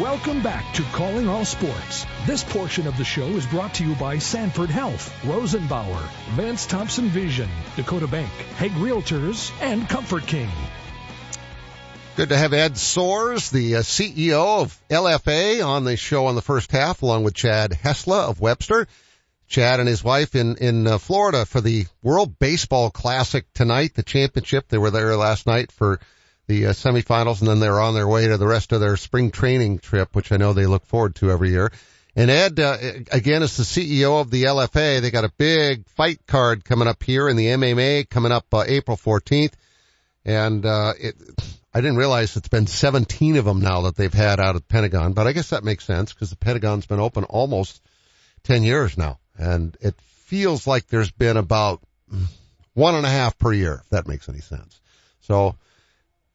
Welcome back to Calling All Sports. This portion of the show is brought to you by Sanford Health, Rosenbauer, Vance Thompson Vision, Dakota Bank, Hague Realtors, and Comfort King. Good to have Ed Soares, the uh, CEO of LFA, on the show on the first half, along with Chad Hesla of Webster. Chad and his wife in in uh, Florida for the World Baseball Classic tonight, the championship. They were there last night for the uh, semifinals, and then they're on their way to the rest of their spring training trip, which I know they look forward to every year. And Ed, uh, again, is the CEO of the LFA. They got a big fight card coming up here in the MMA coming up uh, April 14th. And, uh, it, I didn't realize it's been 17 of them now that they've had out at the Pentagon, but I guess that makes sense because the Pentagon's been open almost 10 years now. And it feels like there's been about one and a half per year, if that makes any sense. So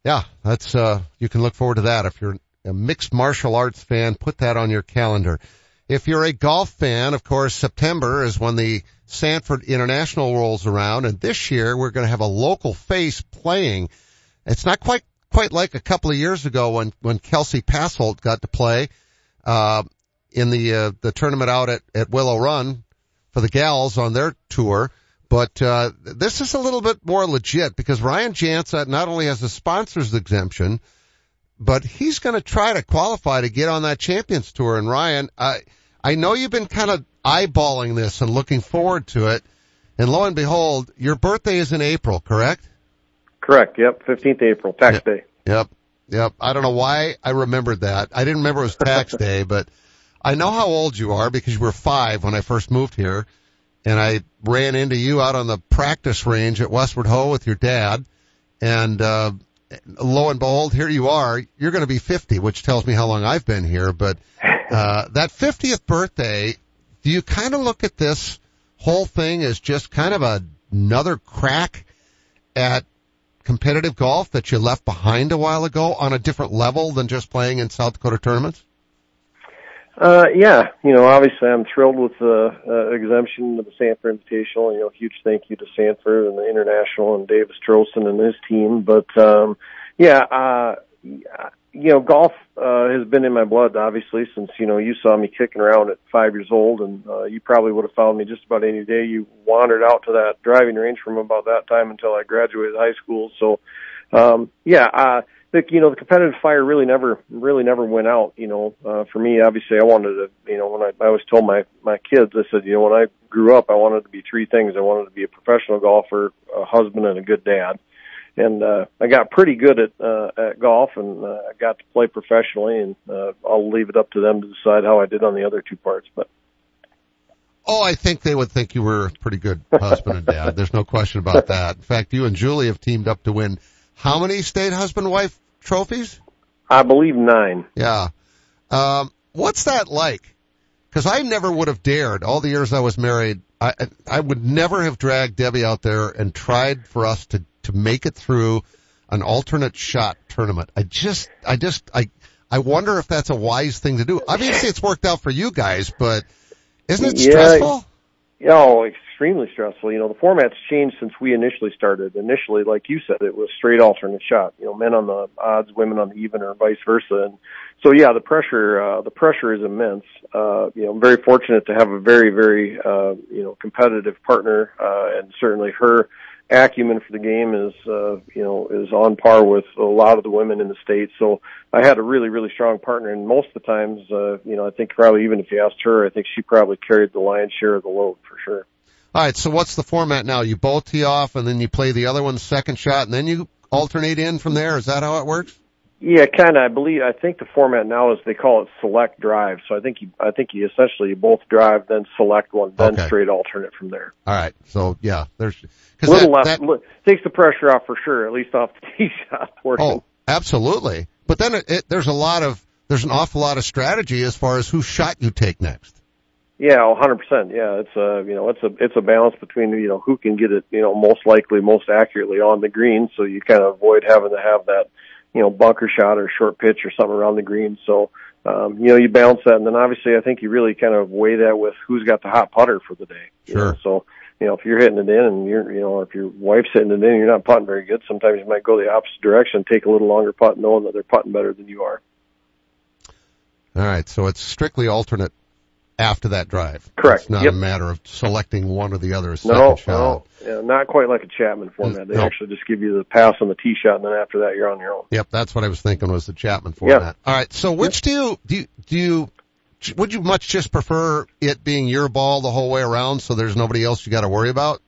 yeah, that's, uh, you can look forward to that. If you're a mixed martial arts fan, put that on your calendar. If you're a golf fan, of course, September is when the Sanford International rolls around, and this year we're going to have a local face playing. It's not quite quite like a couple of years ago when when Kelsey Passolt got to play uh, in the uh, the tournament out at at Willow Run for the gals on their tour. But uh, this is a little bit more legit because Ryan Jansa not only has a sponsor's exemption, but he's going to try to qualify to get on that Champions Tour. And Ryan, I I know you've been kind of eyeballing this and looking forward to it. And lo and behold, your birthday is in April, correct? Correct. Yep, fifteenth April, tax yep. day. Yep, yep. I don't know why I remembered that. I didn't remember it was tax day, but I know how old you are because you were five when I first moved here and I ran into you out on the practice range at Westward Ho with your dad, and uh, lo and behold, here you are. You're going to be 50, which tells me how long I've been here. But uh, that 50th birthday, do you kind of look at this whole thing as just kind of a, another crack at competitive golf that you left behind a while ago on a different level than just playing in South Dakota tournaments? Uh, yeah, you know, obviously I'm thrilled with the uh, exemption of the Sanford Invitational. You know, huge thank you to Sanford and the International and Davis Trosin and his team. But, um, yeah, uh, you know, golf, uh, has been in my blood, obviously, since, you know, you saw me kicking around at five years old and, uh, you probably would have found me just about any day you wandered out to that driving range from about that time until I graduated high school. So, um, yeah, uh, the you know the competitive fire really never really never went out. You know, uh, for me, obviously, I wanted to. You know, when I I always told my my kids, I said, you know, when I grew up, I wanted to be three things. I wanted to be a professional golfer, a husband, and a good dad. And uh, I got pretty good at uh, at golf, and uh, I got to play professionally. And uh, I'll leave it up to them to decide how I did on the other two parts. But Oh, I think they would think you were a pretty good husband and dad. There's no question about that. In fact, you and Julie have teamed up to win how many state husband wife trophies? I believe nine. Yeah. Um, what's that like? Because I never would have dared. All the years I was married, I I would never have dragged Debbie out there and tried for us to to make it through an alternate shot tournament. I just I just I I wonder if that's a wise thing to do. Obviously, it's worked out for you guys, but isn't it stressful? Yeah, oh, extremely stressful. You know, the format's changed since we initially started. Initially, like you said, it was straight alternate shot. You know, men on the odds, women on the even, or vice versa. And so, yeah, the pressure, uh, the pressure is immense. Uh, you know, I'm very fortunate to have a very, very, uh, you know, competitive partner, uh, and certainly her acumen for the game is uh you know is on par with a lot of the women in the state so i had a really really strong partner and most of the times uh you know i think probably even if you asked her i think she probably carried the lion's share of the load for sure all right, so what's the format now? You both tee off and then you play the other one's second shot and then you alternate in from there. Is that how it works? Yeah, kind of. I believe. I think the format now is they call it select drive. So I think you, I think you essentially you both drive, then select one, then okay. straight alternate from there. All right. So yeah, there's a little that, less that, takes the pressure off for sure, at least off the tee shot portion. Oh, absolutely. But then it, it, there's a lot of there's an awful lot of strategy as far as whose shot you take next. Yeah, 100%. Yeah, it's a, you know, it's a, it's a balance between, you know, who can get it, you know, most likely, most accurately on the green. So you kind of avoid having to have that, you know, bunker shot or short pitch or something around the green. So, um, you know, you balance that. And then obviously I think you really kind of weigh that with who's got the hot putter for the day. Sure. Know? So, you know, if you're hitting it in and you're, you know, if your wife's hitting it in, you're not putting very good. Sometimes you might go the opposite direction, take a little longer putt knowing that they're putting better than you are. All right, so it's strictly alternate after that drive. Correct. It's not Yep. a matter of selecting one or the other No, shot. no, yeah, not quite like a Chapman format. They No. actually just give you the pass on the tee shot, and then after that, you're on your own. Yep, that's what I was thinking was the Chapman format. All right, so which do you do? You, do you would you much just prefer it being your ball the whole way around, so there's nobody else you got to worry about?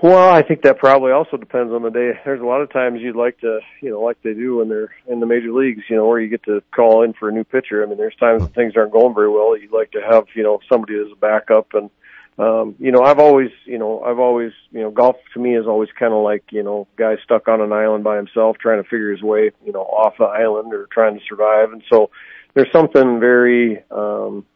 Well, I think that probably also depends on the day. There's a lot of times you'd like to, you know, like they do when they're in the major leagues, you know, where you get to call in for a new pitcher. I mean, there's times when things aren't going very well. You'd like to have, you know, somebody as a backup. And, um, you know, I've always, you know, I've always, you know, golf to me is always kind of like, you know, guy stuck on an island by himself trying to figure his way, you know, off the island or trying to survive. And so there's something very, um,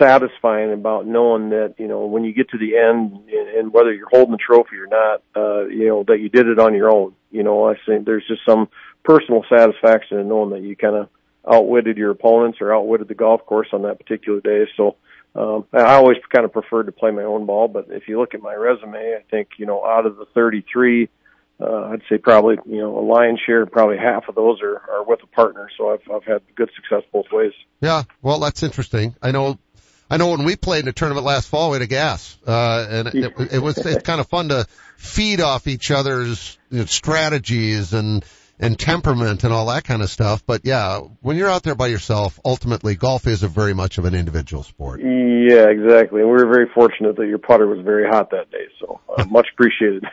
satisfying about knowing that you know when you get to the end and, whether you're holding the trophy or not uh you know that you did it on your own you know i think there's just some personal satisfaction in knowing that you kind of outwitted your opponents or outwitted the golf course on that particular day so um i always kind of preferred to play my own ball but if you look at my resume i think you know out of the 33 uh, I'd say probably, you know, a lion's share, probably half of those are, are with a partner. So I've, I've had good success both ways. Yeah, well, that's interesting. I know, I know when we played in a tournament last fall, we had a gas, uh, and it, it was it's kind of fun to feed off each other's you know, strategies and and temperament and all that kind of stuff. But yeah, when you're out there by yourself, ultimately golf is a very much of an individual sport. Yeah, exactly. And we were very fortunate that your putter was very hot that day, so uh, much appreciated.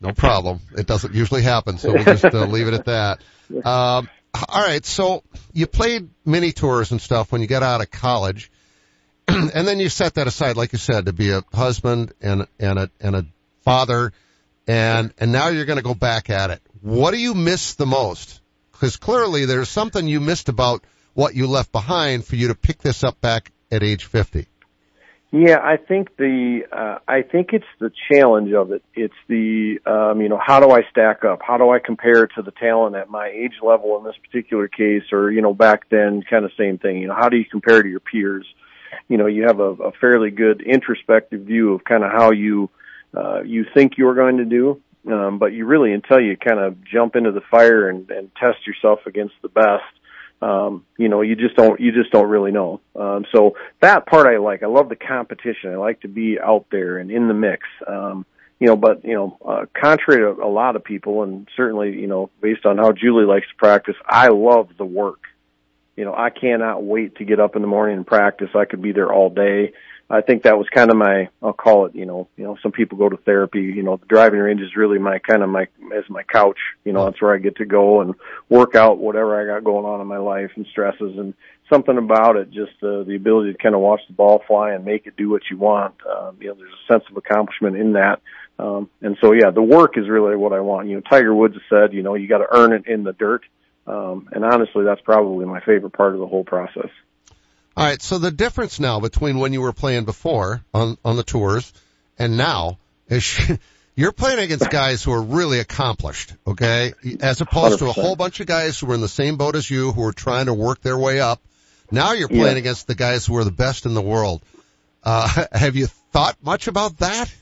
No problem. It doesn't usually happen, so we'll just uh, leave it at that. Um, all right, so you played mini tours and stuff when you got out of college, and then you set that aside, like you said, to be a husband and and a and a father, and and now you're going to go back at it. What do you miss the most? Because clearly there's something you missed about what you left behind for you to pick this up back at age 50. yeah, I think the uh, I think it's the challenge of it. It's the um, you know how do I stack up? How do I compare to the talent at my age level in this particular case, or you know back then, kind of same thing. You know how do you compare to your peers? You know you have a, a fairly good introspective view of kind of how you uh, you think you're going to do, um, but you really until you kind of jump into the fire and, and test yourself against the best um, you know, you just don't, you just don't really know. Um, so that part I like. I love the competition. I like to be out there and in the mix. Um, you know, but you know, uh, contrary to a lot of people, and certainly, you know, based on how Julie likes to practice, I love the work. You know, I cannot wait to get up in the morning and practice. I could be there all day. I think that was kind of my, I'll call it, you know, you know, some people go to therapy, you know, the driving range is really my kind of my, as my couch, you know, that's where I get to go and work out whatever I got going on in my life and stresses and something about it, just uh, the ability to kind of watch the ball fly and make it do what you want. Um, you know, there's a sense of accomplishment in that. Um, and so, yeah, the work is really what I want. You know, Tiger Woods said, you know, you got to earn it in the dirt. Um, and honestly, that's probably my favorite part of the whole process. All right, so the difference now between when you were playing before on on the tours and now is you're playing against guys who are really accomplished, okay? As opposed to a whole bunch of guys who were in the same boat as you who are trying to work their way up. Now you're playing Yeah. against the guys who are the best in the world. Uh have you thought much about that?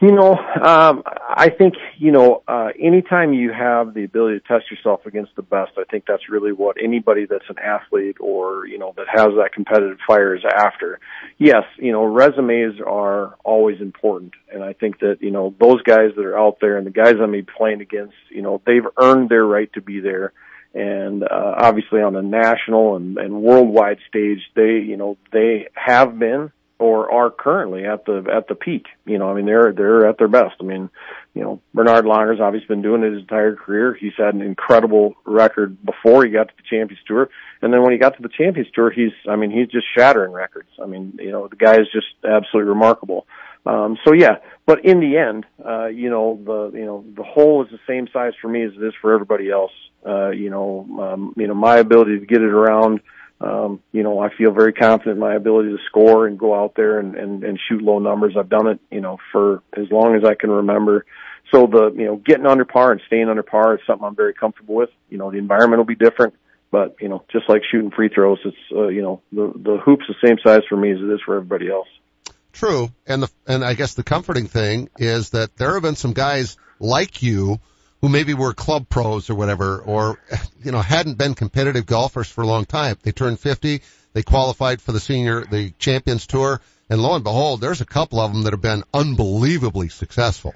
You know, um, I think you know, uh, anytime you have the ability to test yourself against the best, I think that's really what anybody that's an athlete or you know that has that competitive fire is after. Yes, you know, resumes are always important, and I think that you know those guys that are out there and the guys I'm playing against, you know, they've earned their right to be there. And uh, obviously, on a national and, and worldwide stage, they, you know, they have been or are currently at the at the peak. You know, I mean they're they're at their best. I mean, you know, Bernard Langer's obviously been doing it his entire career. He's had an incredible record before he got to the Champions Tour, and then when he got to the Champions Tour, he's I mean he's just shattering records. I mean, you know, the guy is just absolutely remarkable. Um, so yeah, but in the end, uh, you know, the you know the hole is the same size for me as it is for everybody else. Uh, you know, um, you know my ability to get it around um, you know, I feel very confident in my ability to score and go out there and, and, and shoot low numbers. I've done it, you know, for as long as I can remember. So the, you know, getting under par and staying under par is something I'm very comfortable with. You know, the environment will be different, but, you know, just like shooting free throws, it's, uh, you know, the, the hoop's the same size for me as it is for everybody else. True, and the and I guess the comforting thing is that there have been some guys like you who maybe were club pros or whatever, or, you know, hadn't been competitive golfers for a long time. They turned 50, they qualified for the senior, the champions tour, and lo and behold, there's a couple of them that have been unbelievably successful.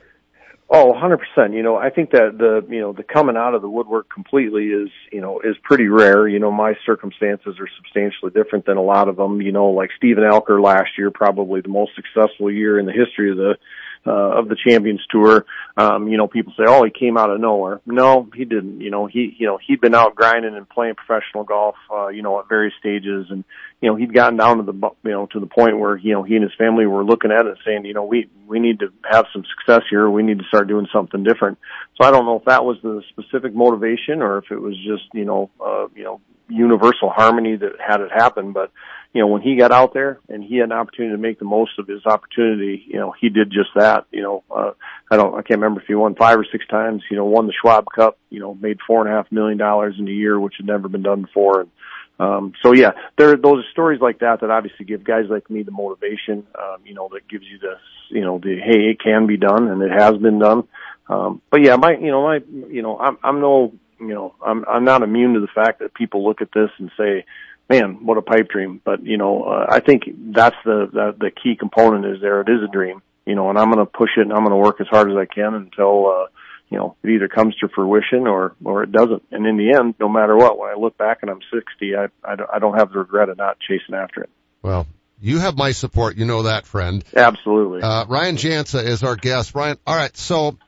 Oh, 100%. You know, I think that the, you know, the coming out of the woodwork completely is, you know, is pretty rare. You know, my circumstances are substantially different than a lot of them. You know, like Steven Alker last year, probably the most successful year in the history of the uh, of the Champions Tour. Um, you know, people say, "Oh, he came out of nowhere." No, he didn't. You know, he you know he'd been out grinding and playing professional golf. Uh, you know, at various stages, and you know he'd gotten down to the you know to the point where you know he and his family were looking at it saying, you know, we we need to have some success here. We need to start doing something different. So I don't know if that was the specific motivation or if it was just you know uh, you know universal harmony that had it happen, but you know, when he got out there and he had an opportunity to make the most of his opportunity, you know, he did just that. You know, uh, I don't, I can't remember if he won five or six times, you know, won the Schwab Cup, you know, made four and a half million dollars in a year, which had never been done before. And, um, so yeah, there, are those stories like that that obviously give guys like me the motivation, um, you know, that gives you this, you know, the, hey, it can be done and it has been done. Um, but yeah, my, you know, my, you know, I'm, I'm no, you know, I'm, I'm not immune to the fact that people look at this and say, man, what a pipe dream. But, you know, uh, I think that's the, the, the key component is there. It is a dream, you know, and I'm going to push it and I'm going to work as hard as I can until, uh, you know, it either comes to fruition or, or it doesn't. And in the end, no matter what, when I look back and I'm 60, I, I, I don't have the regret of not chasing after it. Well, you have my support. You know that, friend. Absolutely. Uh, Ryan Jansa is our guest. Ryan, all right. So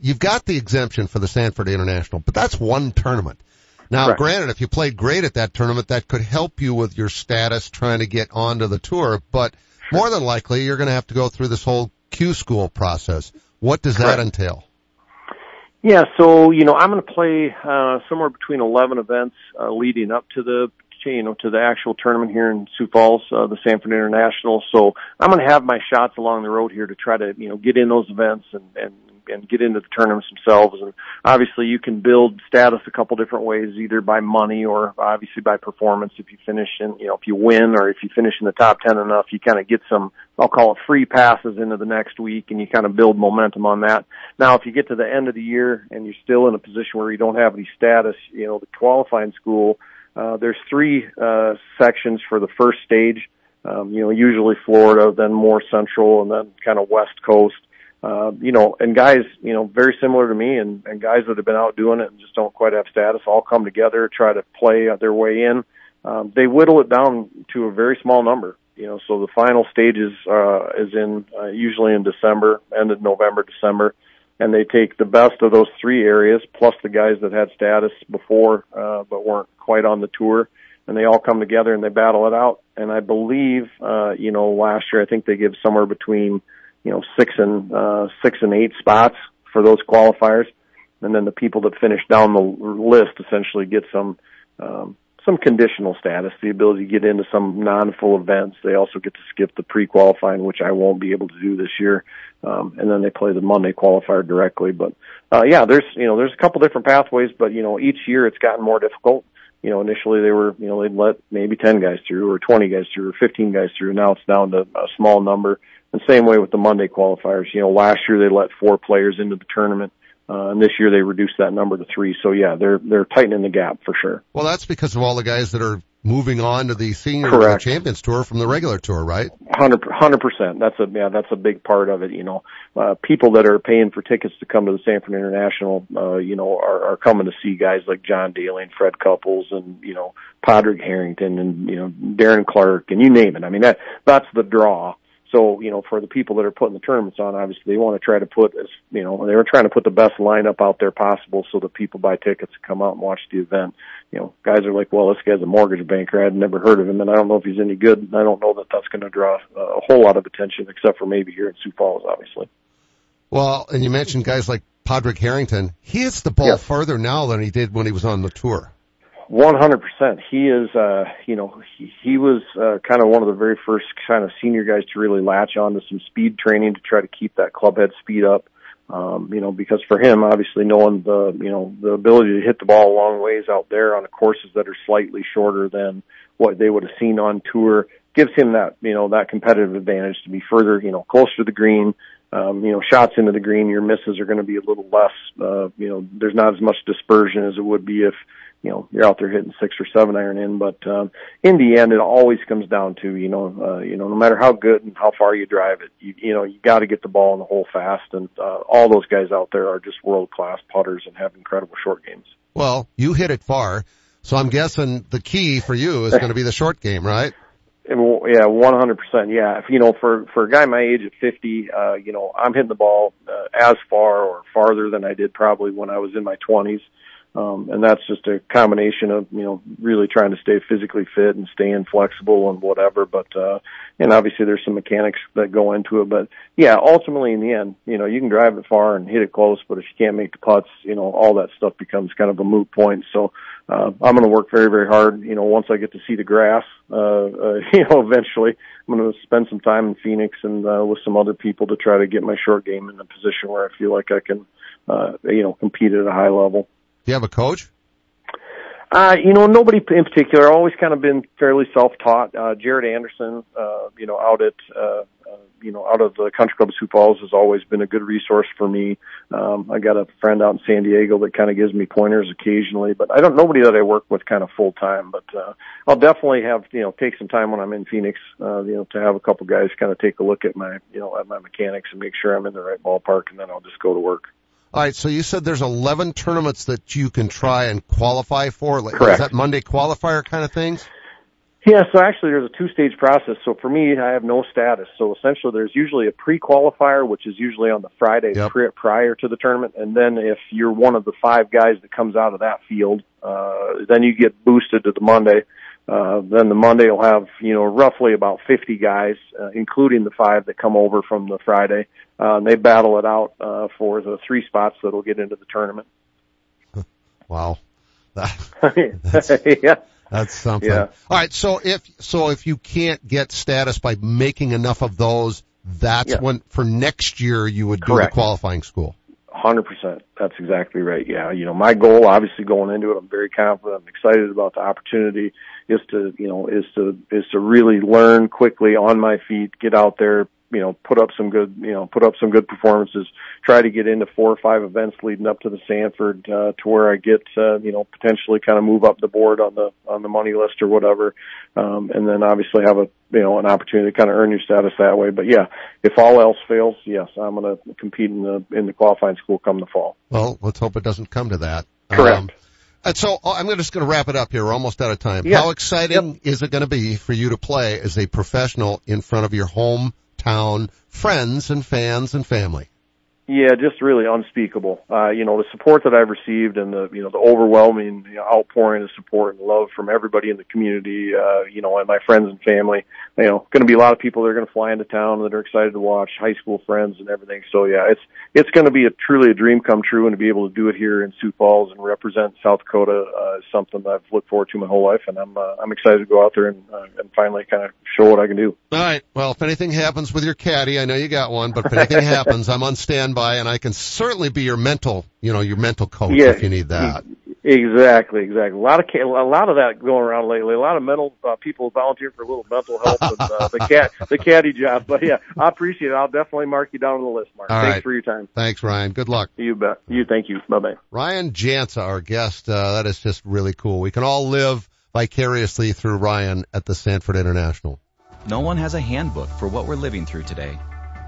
you've got the exemption for the Sanford International, but that's one tournament. Now, Correct. granted, if you played great at that tournament, that could help you with your status trying to get onto the tour, but more than likely, you're going to have to go through this whole Q school process. What does Correct. that entail? Yeah, so you know, I'm going to play uh, somewhere between 11 events uh, leading up to the you know to the actual tournament here in Sioux Falls, uh, the Sanford International. So I'm going to have my shots along the road here to try to you know get in those events and and and get into the tournaments themselves. And obviously you can build status a couple different ways, either by money or obviously by performance. If you finish in, you know, if you win or if you finish in the top 10 enough, you kind of get some, I'll call it free passes into the next week and you kind of build momentum on that. Now, if you get to the end of the year and you're still in a position where you don't have any status, you know, the qualifying school, uh, there's three, uh, sections for the first stage. Um, you know, usually Florida, then more central, and then kind of west coast uh, you know, and guys, you know, very similar to me and, and guys that have been out doing it and just don't quite have status all come together, try to play their way in. Um, they whittle it down to a very small number, you know, so the final stages, uh, is in, uh, usually in December, end of November, December, and they take the best of those three areas plus the guys that had status before, uh, but weren't quite on the tour and they all come together and they battle it out. And I believe, uh, you know, last year I think they give somewhere between, you know, six and, uh, six and eight spots for those qualifiers. And then the people that finish down the list essentially get some, um, some conditional status, the ability to get into some non-full events. They also get to skip the pre-qualifying, which I won't be able to do this year. Um, and then they play the Monday qualifier directly. But, uh, yeah, there's, you know, there's a couple different pathways, but, you know, each year it's gotten more difficult. You know, initially they were, you know, they'd let maybe 10 guys through or 20 guys through or 15 guys through. Now it's down to a small number. And same way with the Monday qualifiers. You know, last year they let four players into the tournament. Uh, and this year they reduced that number to three. So yeah, they're, they're tightening the gap for sure. Well, that's because of all the guys that are moving on to the senior champions tour from the regular tour, right? Hundred, hundred percent. That's a, yeah, that's a big part of it. You know, uh, people that are paying for tickets to come to the Sanford International, uh, you know, are, are coming to see guys like John Daly and Fred Couples and, you know, Padraig Harrington and, you know, Darren Clarke and you name it. I mean, that, that's the draw. So, you know, for the people that are putting the tournaments on, obviously they want to try to put as, you know, they were trying to put the best lineup out there possible so that people buy tickets to come out and watch the event. You know, guys are like, well, this guy's a mortgage banker. I'd never heard of him and I don't know if he's any good. I don't know that that's going to draw uh, a whole lot of attention except for maybe here in Sioux Falls, obviously. Well, and you mentioned guys like Padraig Harrington. He hits the ball yes. further now than he did when he was on the tour. One hundred percent. He is, uh, you know, he, he was uh, kind of one of the very first kind of senior guys to really latch on to some speed training to try to keep that club head speed up. Um, you know, because for him, obviously knowing the, you know, the ability to hit the ball a long ways out there on the courses that are slightly shorter than what they would have seen on tour gives him that, you know, that competitive advantage to be further, you know, closer to the green, um, you know, shots into the green, your misses are going to be a little less. Uh, you know, there's not as much dispersion as it would be if you know you're out there hitting six or seven iron in. But um, in the end, it always comes down to you know, uh, you know, no matter how good and how far you drive it, you, you know, you got to get the ball in the hole fast. And uh, all those guys out there are just world class putters and have incredible short games. Well, you hit it far, so I'm guessing the key for you is going to be the short game, right? Yeah, one hundred percent. Yeah, if you know, for for a guy my age at fifty, uh, you know, I'm hitting the ball uh, as far or farther than I did probably when I was in my twenties. Um, and that's just a combination of, you know, really trying to stay physically fit and staying flexible and whatever. But, uh, and obviously there's some mechanics that go into it. But yeah, ultimately in the end, you know, you can drive it far and hit it close, but if you can't make the putts, you know, all that stuff becomes kind of a moot point. So, uh, I'm going to work very, very hard. You know, once I get to see the grass, uh, uh, you know, eventually I'm going to spend some time in Phoenix and, uh, with some other people to try to get my short game in a position where I feel like I can, uh, you know, compete at a high level. You have a coach? Uh, you know, nobody in particular. I've always kind of been fairly self-taught. Uh, Jared Anderson, uh, you know, out at, uh, uh, you know, out of the Country Club of Sioux Falls has always been a good resource for me. Um, I got a friend out in San Diego that kind of gives me pointers occasionally, but I don't, nobody that I work with kind of full time, but, uh, I'll definitely have, you know, take some time when I'm in Phoenix, uh, you know, to have a couple guys kind of take a look at my, you know, at my mechanics and make sure I'm in the right ballpark and then I'll just go to work. All right, so you said there's 11 tournaments that you can try and qualify for. Correct. Is that Monday qualifier kind of things? Yeah, so actually there's a two-stage process. So for me, I have no status. So essentially there's usually a pre-qualifier, which is usually on the Friday yep. prior to the tournament. And then if you're one of the five guys that comes out of that field, uh, then you get boosted to the Monday. Uh, then the Monday will have, you know, roughly about 50 guys, uh, including the five that come over from the Friday. Uh, and they battle it out, uh, for the three spots that'll get into the tournament. Wow. That, that's, yeah. That's something. Yeah. All right. So if, so if you can't get status by making enough of those, that's yeah. when, for next year, you would Correct. do the qualifying school. Hundred percent. That's exactly right. Yeah. You know, my goal, obviously going into it, I'm very confident. I'm excited about the opportunity is to, you know, is to, is to really learn quickly on my feet, get out there, you know, put up some good, you know, put up some good performances, try to get into four or five events leading up to the Sanford, uh, to where I get, uh, you know, potentially kind of move up the board on the, on the money list or whatever. Um, and then obviously have a, you know, an opportunity to kind of earn your status that way. But yeah, if all else fails, yes, I'm going to compete in the, in the qualifying school come the fall. Well, let's hope it doesn't come to that. Correct. Um, and so uh, I'm just going to wrap it up here. We're almost out of time. Yeah. How exciting yep. is it going to be for you to play as a professional in front of your hometown friends and fans and family? Yeah, just really unspeakable. Uh, you know, the support that I've received and the, you know, the overwhelming you know, outpouring of support and love from everybody in the community, uh, you know, and my friends and family. You know, going to be a lot of people that are going to fly into town that are excited to watch high school friends and everything. So yeah, it's, it's going to be a truly a dream come true and to be able to do it here in Sioux Falls and represent South Dakota, uh, is something that I've looked forward to my whole life. And I'm, uh, I'm excited to go out there and, uh, and finally kind of show what I can do. All right. Well, if anything happens with your caddy, I know you got one, but if anything happens, I'm on standby and I can certainly be your mental, you know, your mental coach yeah, if you need that. Exactly, exactly. A lot of a lot of that going around lately. A lot of mental uh, people volunteer for a little mental help and uh, the cat the caddy job. But yeah, I appreciate it. I'll definitely mark you down on the list, Mark. All Thanks right. for your time. Thanks, Ryan. Good luck. You bet. You thank you. Bye bye. Ryan Jansa, our guest. Uh, that is just really cool. We can all live vicariously through Ryan at the Sanford International. No one has a handbook for what we're living through today,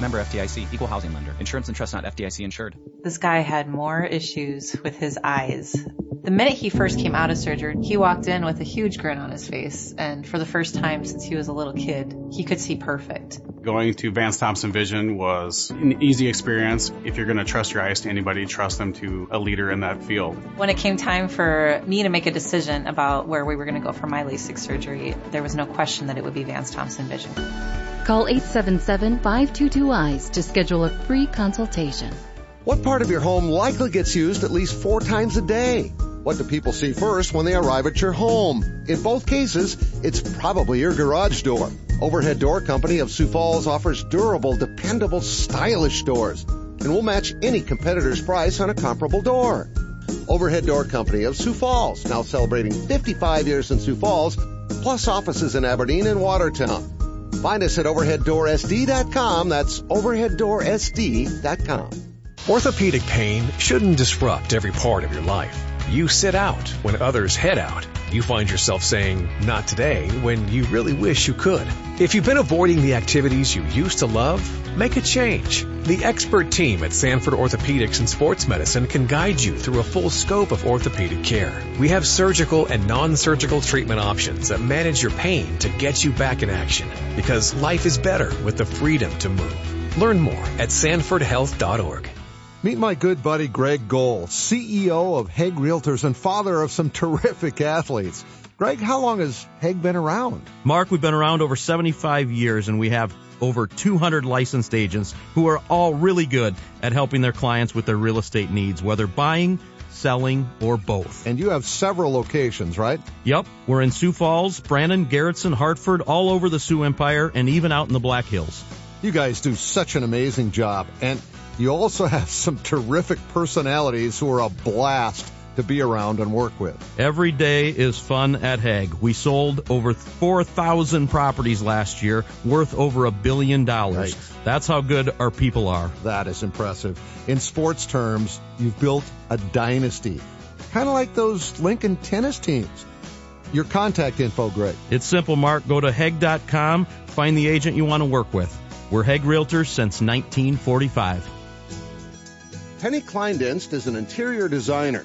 Member FDIC, equal housing lender. Insurance and trust not FDIC insured. This guy had more issues with his eyes. The minute he first came out of surgery, he walked in with a huge grin on his face. And for the first time since he was a little kid, he could see perfect. Going to Vance Thompson Vision was an easy experience. If you're going to trust your eyes to anybody, trust them to a leader in that field. When it came time for me to make a decision about where we were going to go for my LASIK surgery, there was no question that it would be Vance Thompson Vision. Call 877-522-EYES to schedule a free consultation. What part of your home likely gets used at least four times a day? What do people see first when they arrive at your home? In both cases, it's probably your garage door. Overhead Door Company of Sioux Falls offers durable, dependable, stylish doors and will match any competitor's price on a comparable door. Overhead Door Company of Sioux Falls, now celebrating 55 years in Sioux Falls, plus offices in Aberdeen and Watertown. Find us at overheaddoorsd.com. That's overheaddoorsd.com. Orthopedic pain shouldn't disrupt every part of your life. You sit out when others head out. You find yourself saying, not today, when you really wish you could. If you've been avoiding the activities you used to love, make a change. The expert team at Sanford Orthopedics and Sports Medicine can guide you through a full scope of orthopedic care. We have surgical and non-surgical treatment options that manage your pain to get you back in action because life is better with the freedom to move. Learn more at sanfordhealth.org. Meet my good buddy Greg Gohl, CEO of Hague Realtors and father of some terrific athletes. Greg, how long has Hague been around? Mark, we've been around over 75 years and we have over 200 licensed agents who are all really good at helping their clients with their real estate needs, whether buying, selling, or both. And you have several locations, right? Yep. We're in Sioux Falls, Brandon, Garretson, Hartford, all over the Sioux Empire, and even out in the Black Hills. You guys do such an amazing job. And you also have some terrific personalities who are a blast to be around and work with. Every day is fun at Hague. We sold over 4,000 properties last year, worth over a billion dollars. Right. That's how good our people are. That is impressive. In sports terms, you've built a dynasty. Kind of like those Lincoln tennis teams. Your contact info, Greg. It's simple, Mark. Go to Hague.com, find the agent you want to work with. We're Hague Realtors since 1945. Penny Kleindienst is an interior designer.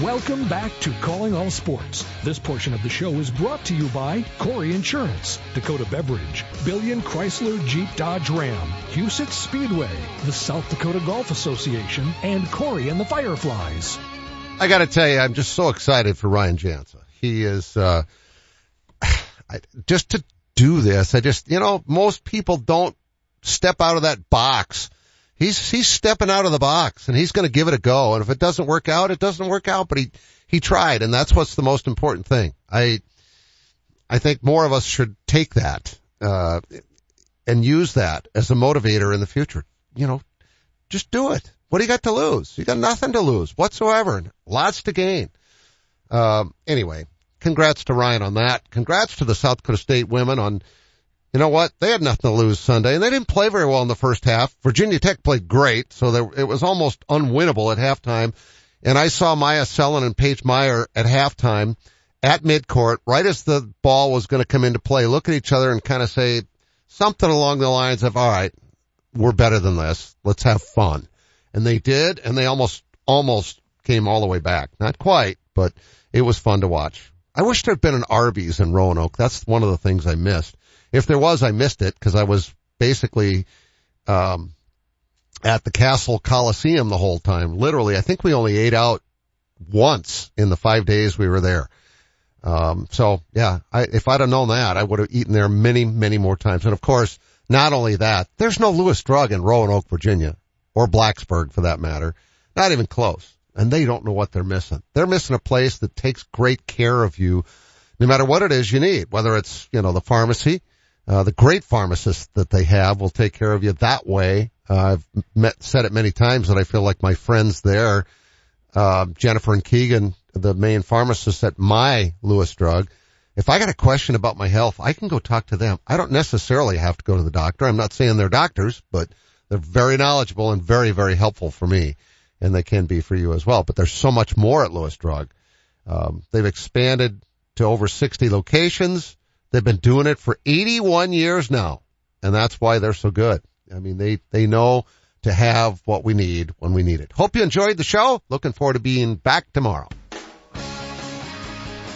Welcome back to Calling All Sports. This portion of the show is brought to you by Corey Insurance, Dakota Beverage, Billion Chrysler Jeep Dodge Ram, Huset Speedway, the South Dakota Golf Association, and Corey and the Fireflies. I got to tell you, I'm just so excited for Ryan Jansa. He is, uh, I, just to do this, I just, you know, most people don't step out of that box he's he's stepping out of the box and he's going to give it a go. And if it doesn't work out, it doesn't work out. But he he tried, and that's what's the most important thing. I I think more of us should take that uh, and use that as a motivator in the future. You know, just do it. What do you got to lose? You got nothing to lose whatsoever. And lots to gain. Um, anyway, congrats to Ryan on that. Congrats to the South Dakota State women on you know what? They had nothing to lose Sunday, and they didn't play very well in the first half. Virginia Tech played great, so there, it was almost unwinnable at halftime. And I saw Myah Selland and Paige Meyer at halftime at midcourt, right as the ball was going to come into play, look at each other and kind of say something along the lines of, all right, we're better than this. Let's have fun. And they did, and they almost, almost came all the way back. Not quite, but it was fun to watch. I wish there'd been an Arby's in Roanoke. That's one of the things I missed. If there was, I missed it because I was basically, um, at the Cassell Coliseum the whole time. Literally, I think we only ate out once in the five days we were there. Um, so yeah, I, if I'd have known that, I would have eaten there many, many more times. And of course, not only that, there's no Lewis Drug in Roanoke, Virginia, or Blacksburg for that matter. Not even close. And they don't know what they're missing. They're missing a place that takes great care of you, no matter what it is you need, whether it's, you know, the pharmacy, uh, the great pharmacists that they have will take care of you that way. Uh, I've met, said it many times that I feel like my friends there, uh, Jennifer and Keegan, the main pharmacists at my Lewis drug, If I got a question about my health, I can go talk to them. I don't necessarily have to go to the doctor. I'm not saying they're doctors, but they're very knowledgeable and very, very helpful for me. And they can be for you as well. But there's so much more at Lewis Drug. Um, they've expanded to over 60 locations. They've been doing it for 81 years now. And that's why they're so good. I mean, they, they know to have what we need when we need it. Hope you enjoyed the show. Looking forward to being back tomorrow.